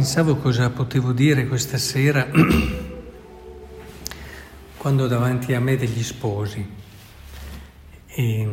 Pensavo cosa potevo dire questa sera quando davanti a me degli sposi. E,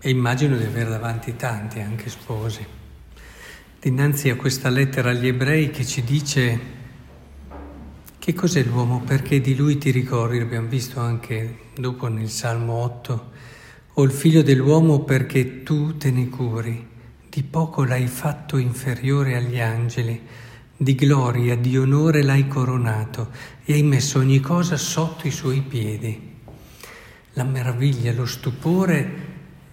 e immagino di avere davanti tanti anche sposi. Dinanzi a questa lettera agli ebrei che ci dice che cos'è l'uomo, perché di lui ti ricordi, l'abbiamo visto anche dopo nel Salmo 8, o il figlio dell'uomo perché tu te ne curi, di poco l'hai fatto inferiore agli angeli di gloria, di onore l'hai coronato e hai messo ogni cosa sotto i suoi piedi. La meraviglia, lo stupore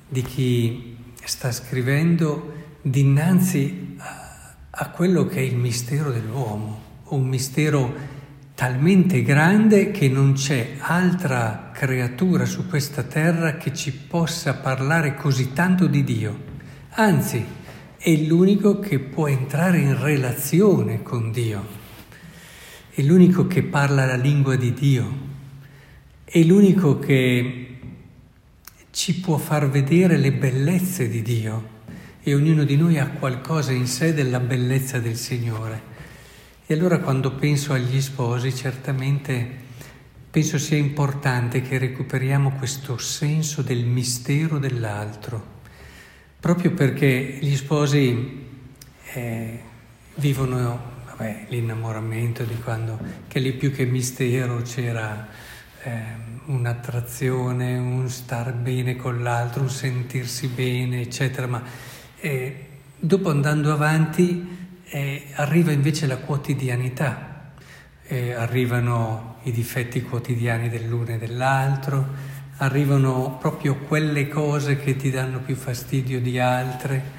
di chi sta scrivendo dinanzi a, a quello che è il mistero dell'uomo, un mistero talmente grande che non c'è altra creatura su questa terra che ci possa parlare così tanto di Dio. Anzi, è l'unico che può entrare in relazione con Dio, è l'unico che parla la lingua di Dio, è l'unico che ci può far vedere le bellezze di Dio. E ognuno di noi ha qualcosa in sé della bellezza del Signore. E allora quando penso agli sposi, certamente penso sia importante che recuperiamo questo senso del mistero dell'altro proprio perché gli sposi eh, vivono vabbè, l'innamoramento di quando, che lì più che mistero c'era eh, un'attrazione, un star bene con l'altro, un sentirsi bene, eccetera, ma eh, dopo andando avanti eh, arriva invece la quotidianità, eh, arrivano i difetti quotidiani dell'uno e dell'altro, arrivano proprio quelle cose che ti danno più fastidio di altre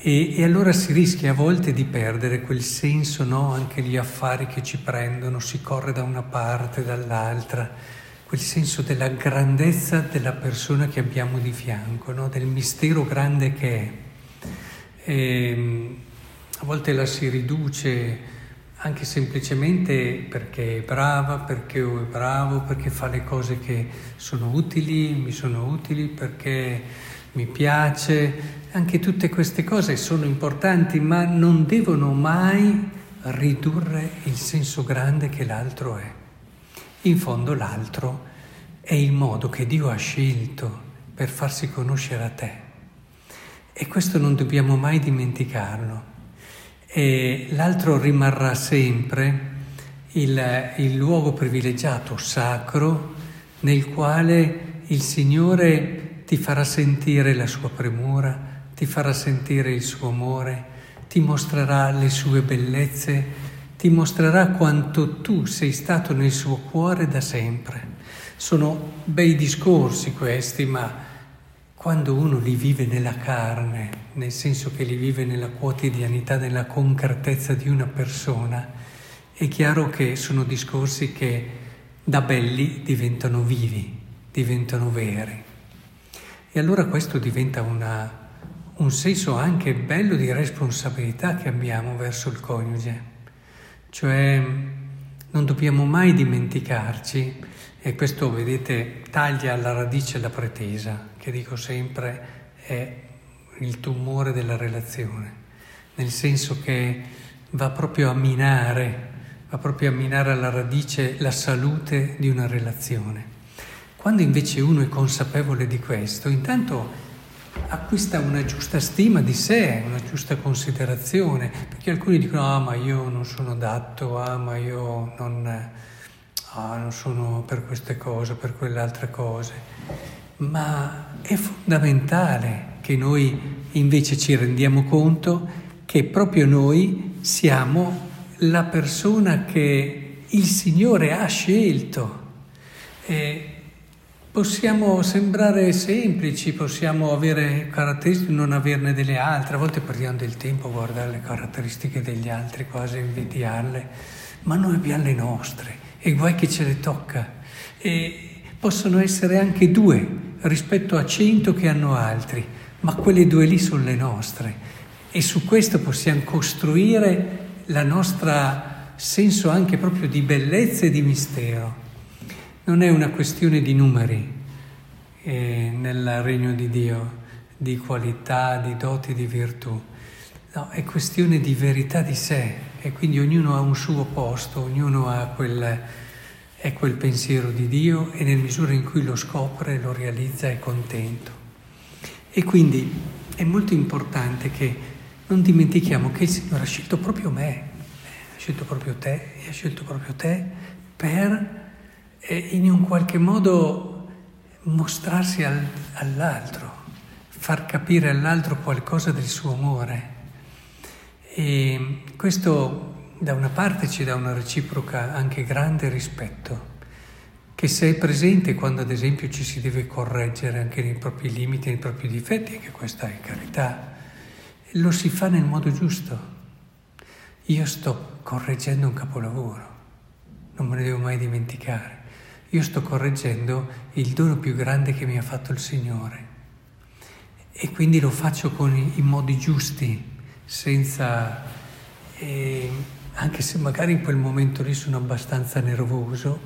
e, e, allora si rischia a volte di perdere quel senso, no? anche gli affari che ci prendono, si corre da una parte, dall'altra, quel senso della grandezza della persona che abbiamo di fianco, no? del mistero grande che è. E, ehm, a volte la si riduce anche semplicemente perché è brava, perché è bravo, perché fa le cose che sono utili, mi sono utili, perché mi piace. Anche tutte queste cose sono importanti, ma non devono mai ridurre il senso grande che l'altro è. In fondo l'altro è il modo che Dio ha scelto per farsi conoscere a te. E questo non dobbiamo mai dimenticarlo e l'altro rimarrà sempre il, il luogo privilegiato, sacro, nel quale il Signore ti farà sentire la sua premura, ti farà sentire il suo amore, ti mostrerà le sue bellezze, ti mostrerà quanto tu sei stato nel suo cuore da sempre. Sono bei discorsi questi, ma quando uno li vive nella carne, nel senso che li vive nella quotidianità, nella concretezza di una persona, è chiaro che sono discorsi che da belli diventano vivi, diventano veri. E allora questo diventa una, un senso anche bello di responsabilità che abbiamo verso il coniuge. Cioè non dobbiamo mai dimenticarci, e questo vedete taglia alla radice la pretesa, che dico sempre è il tumore della relazione, nel senso che va proprio a minare, va proprio a minare alla radice la salute di una relazione. Quando invece uno è consapevole di questo, intanto acquista una giusta stima di sé, una giusta considerazione, perché alcuni dicono ah ma io non sono adatto, ah ma io non, ah, non sono per queste cose, per quelle altre cose, ma è fondamentale che noi invece ci rendiamo conto che proprio noi siamo la persona che il Signore ha scelto. E Possiamo sembrare semplici, possiamo avere caratteristiche, non averne delle altre, a volte perdiamo del tempo a guardare le caratteristiche degli altri, quasi invidiarle, ma noi abbiamo le nostre e guai che ce le tocca. E possono essere anche due rispetto a cento che hanno altri, ma quelle due lì sono le nostre e su questo possiamo costruire la nostra senso anche proprio di bellezza e di mistero. Non è una questione di numeri eh, nel regno di Dio, di qualità, di doti, di virtù. No, è questione di verità di sé. e quindi ognuno ha un suo posto, ognuno ha quel, è quel pensiero di Dio e nel misura in cui lo scopre, lo realizza, è contento. E quindi è molto importante che non dimentichiamo che il Signore ha scelto proprio me, ha scelto proprio te e ha scelto proprio te per eh, in un qualche modo mostrarsi al, all'altro, far capire all'altro qualcosa del suo amore. E questo da una parte ci dà una reciproca anche grande rispetto, che se è presente quando ad esempio ci si deve correggere anche nei propri limiti, nei propri difetti, e che questa è carità, lo si fa nel modo giusto. Io sto correggendo un capolavoro, non me ne devo mai dimenticare. Io sto correggendo il dono più grande che mi ha fatto il Signore e quindi lo faccio con i, i modi giusti, senza, eh, anche se magari in quel momento lì sono abbastanza nervoso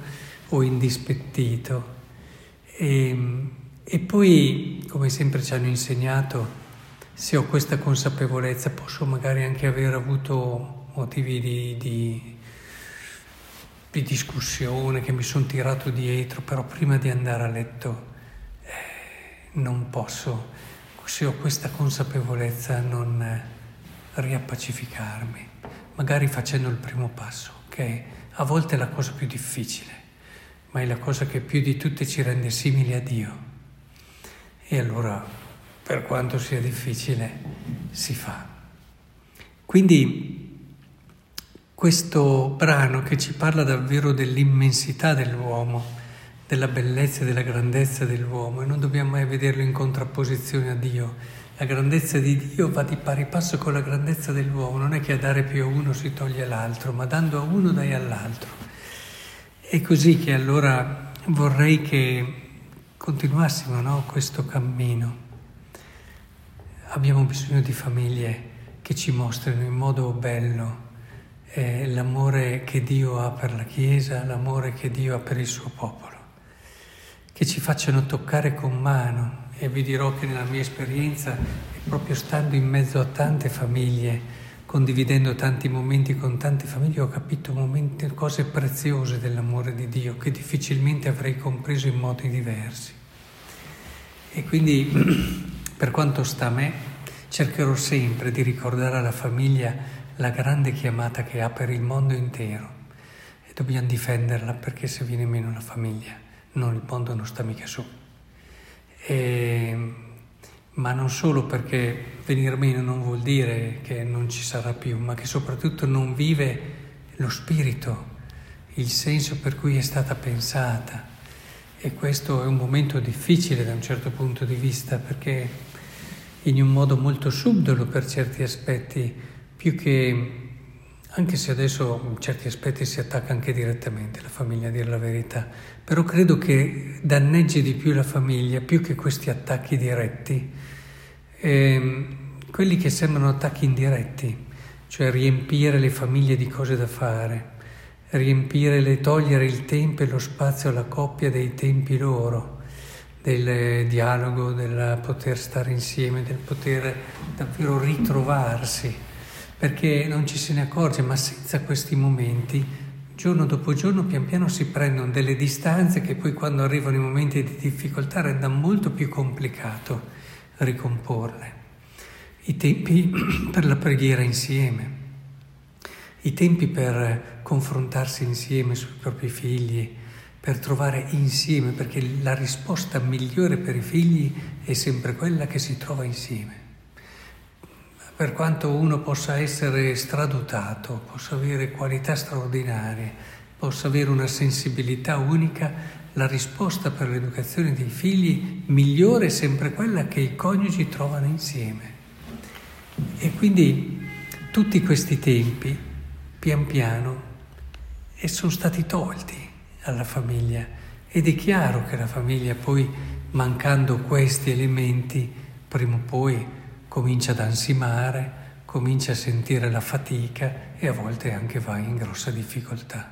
o indispettito. E, e poi, come sempre ci hanno insegnato, se ho questa consapevolezza posso magari anche aver avuto motivi di, di, di discussione che mi sono tirato dietro, però prima di andare a letto eh, non posso, se ho questa consapevolezza, non riappacificarmi, magari facendo il primo passo, che a volte è la cosa più difficile, ma è la cosa che più di tutte ci rende simili a Dio. E allora, per quanto sia difficile, si fa. Quindi questo brano che ci parla davvero dell'immensità dell'uomo, della bellezza e della grandezza dell'uomo, e non dobbiamo mai vederlo in contrapposizione a Dio, la grandezza di Dio va di pari passo con la grandezza dell'uomo, non è che a dare più a uno si toglie l'altro, ma dando a uno dai all'altro. È così che allora vorrei che continuassimo no, questo cammino. Abbiamo bisogno di famiglie che ci mostrino in modo bello eh, l'amore che Dio ha per la Chiesa, l'amore che Dio ha per il suo popolo, che ci facciano toccare con mano. E vi dirò che nella mia esperienza, proprio stando in mezzo a tante famiglie, condividendo tanti momenti con tante famiglie, ho capito momenti, cose preziose dell'amore di Dio che difficilmente avrei compreso in modi diversi. E quindi, per quanto sta a me, cercherò sempre di ricordare alla famiglia la grande chiamata che ha per il mondo intero. E dobbiamo difenderla perché se viene meno la famiglia, non, il mondo non sta mica su. E, ma non solo perché venire meno non vuol dire che non ci sarà più, ma che soprattutto non vive lo spirito, il senso per cui è stata pensata. E questo è un momento difficile da un certo punto di vista, perché in un modo molto subdolo per certi aspetti, più che anche se adesso in certi aspetti si attacca anche direttamente la famiglia, a dire la verità, però credo che danneggi di più la famiglia, più che questi attacchi diretti, ehm, quelli che sembrano attacchi indiretti, cioè riempire le famiglie di cose da fare, riempire, le, togliere il tempo e lo spazio alla coppia dei tempi loro, del dialogo, del poter stare insieme, del poter davvero ritrovarsi perché non ci se ne accorge, ma senza questi momenti, giorno dopo giorno, pian piano si prendono delle distanze che poi quando arrivano i momenti di difficoltà rendono molto più complicato ricomporle. I tempi per la preghiera insieme, i tempi per confrontarsi insieme sui propri figli, per trovare insieme, perché la risposta migliore per i figli è sempre quella che si trova insieme per quanto uno possa essere stradotato, possa avere qualità straordinarie, possa avere una sensibilità unica, la risposta per l'educazione dei figli migliore è sempre quella che i coniugi trovano insieme. E quindi tutti questi tempi, pian piano, sono stati tolti alla famiglia ed è chiaro che la famiglia poi, mancando questi elementi, prima o poi comincia ad ansimare, comincia a sentire la fatica e a volte anche va in grossa difficoltà.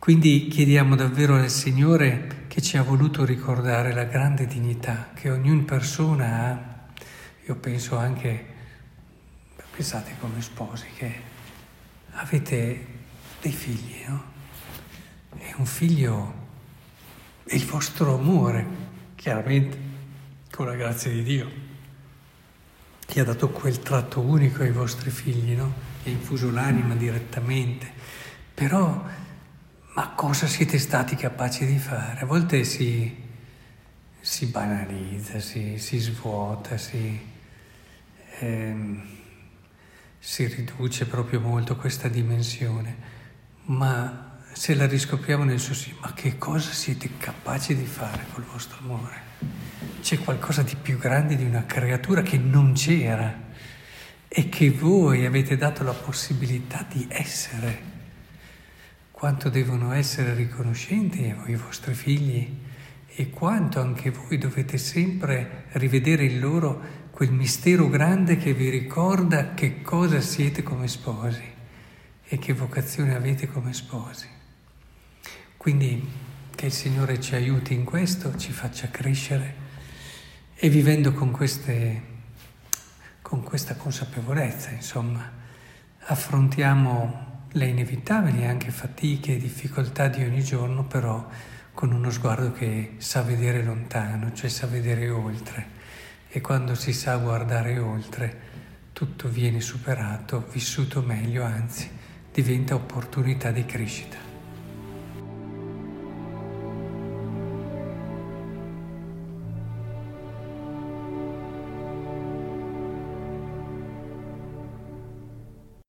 Quindi chiediamo davvero al Signore che ci ha voluto ricordare la grande dignità che ogni persona ha. Io penso anche, pensate come sposi, che avete dei figli, no? E un figlio è il vostro amore, chiaramente, con la grazia di Dio, che ha dato quel tratto unico ai vostri figli, no? E infuso l'anima direttamente. Però, ma cosa siete stati capaci di fare? A volte si, si banalizza, si, si svuota, si, ehm, si riduce proprio molto questa dimensione, ma se la riscopriamo nel suo sì, ma che cosa siete capaci di fare col vostro amore? C'è qualcosa di più grande di una creatura che non c'era e che voi avete dato la possibilità di essere. Quanto devono essere riconoscenti ai vostri figli e quanto anche voi dovete sempre rivedere in loro quel mistero grande che vi ricorda che cosa siete come sposi e che vocazione avete come sposi. Quindi che il Signore ci aiuti in questo, ci faccia crescere e vivendo con, queste, con questa consapevolezza, insomma, affrontiamo le inevitabili anche fatiche e difficoltà di ogni giorno, però con uno sguardo che sa vedere lontano, cioè sa vedere oltre. E quando si sa guardare oltre, tutto viene superato, vissuto meglio, anzi diventa opportunità di crescita.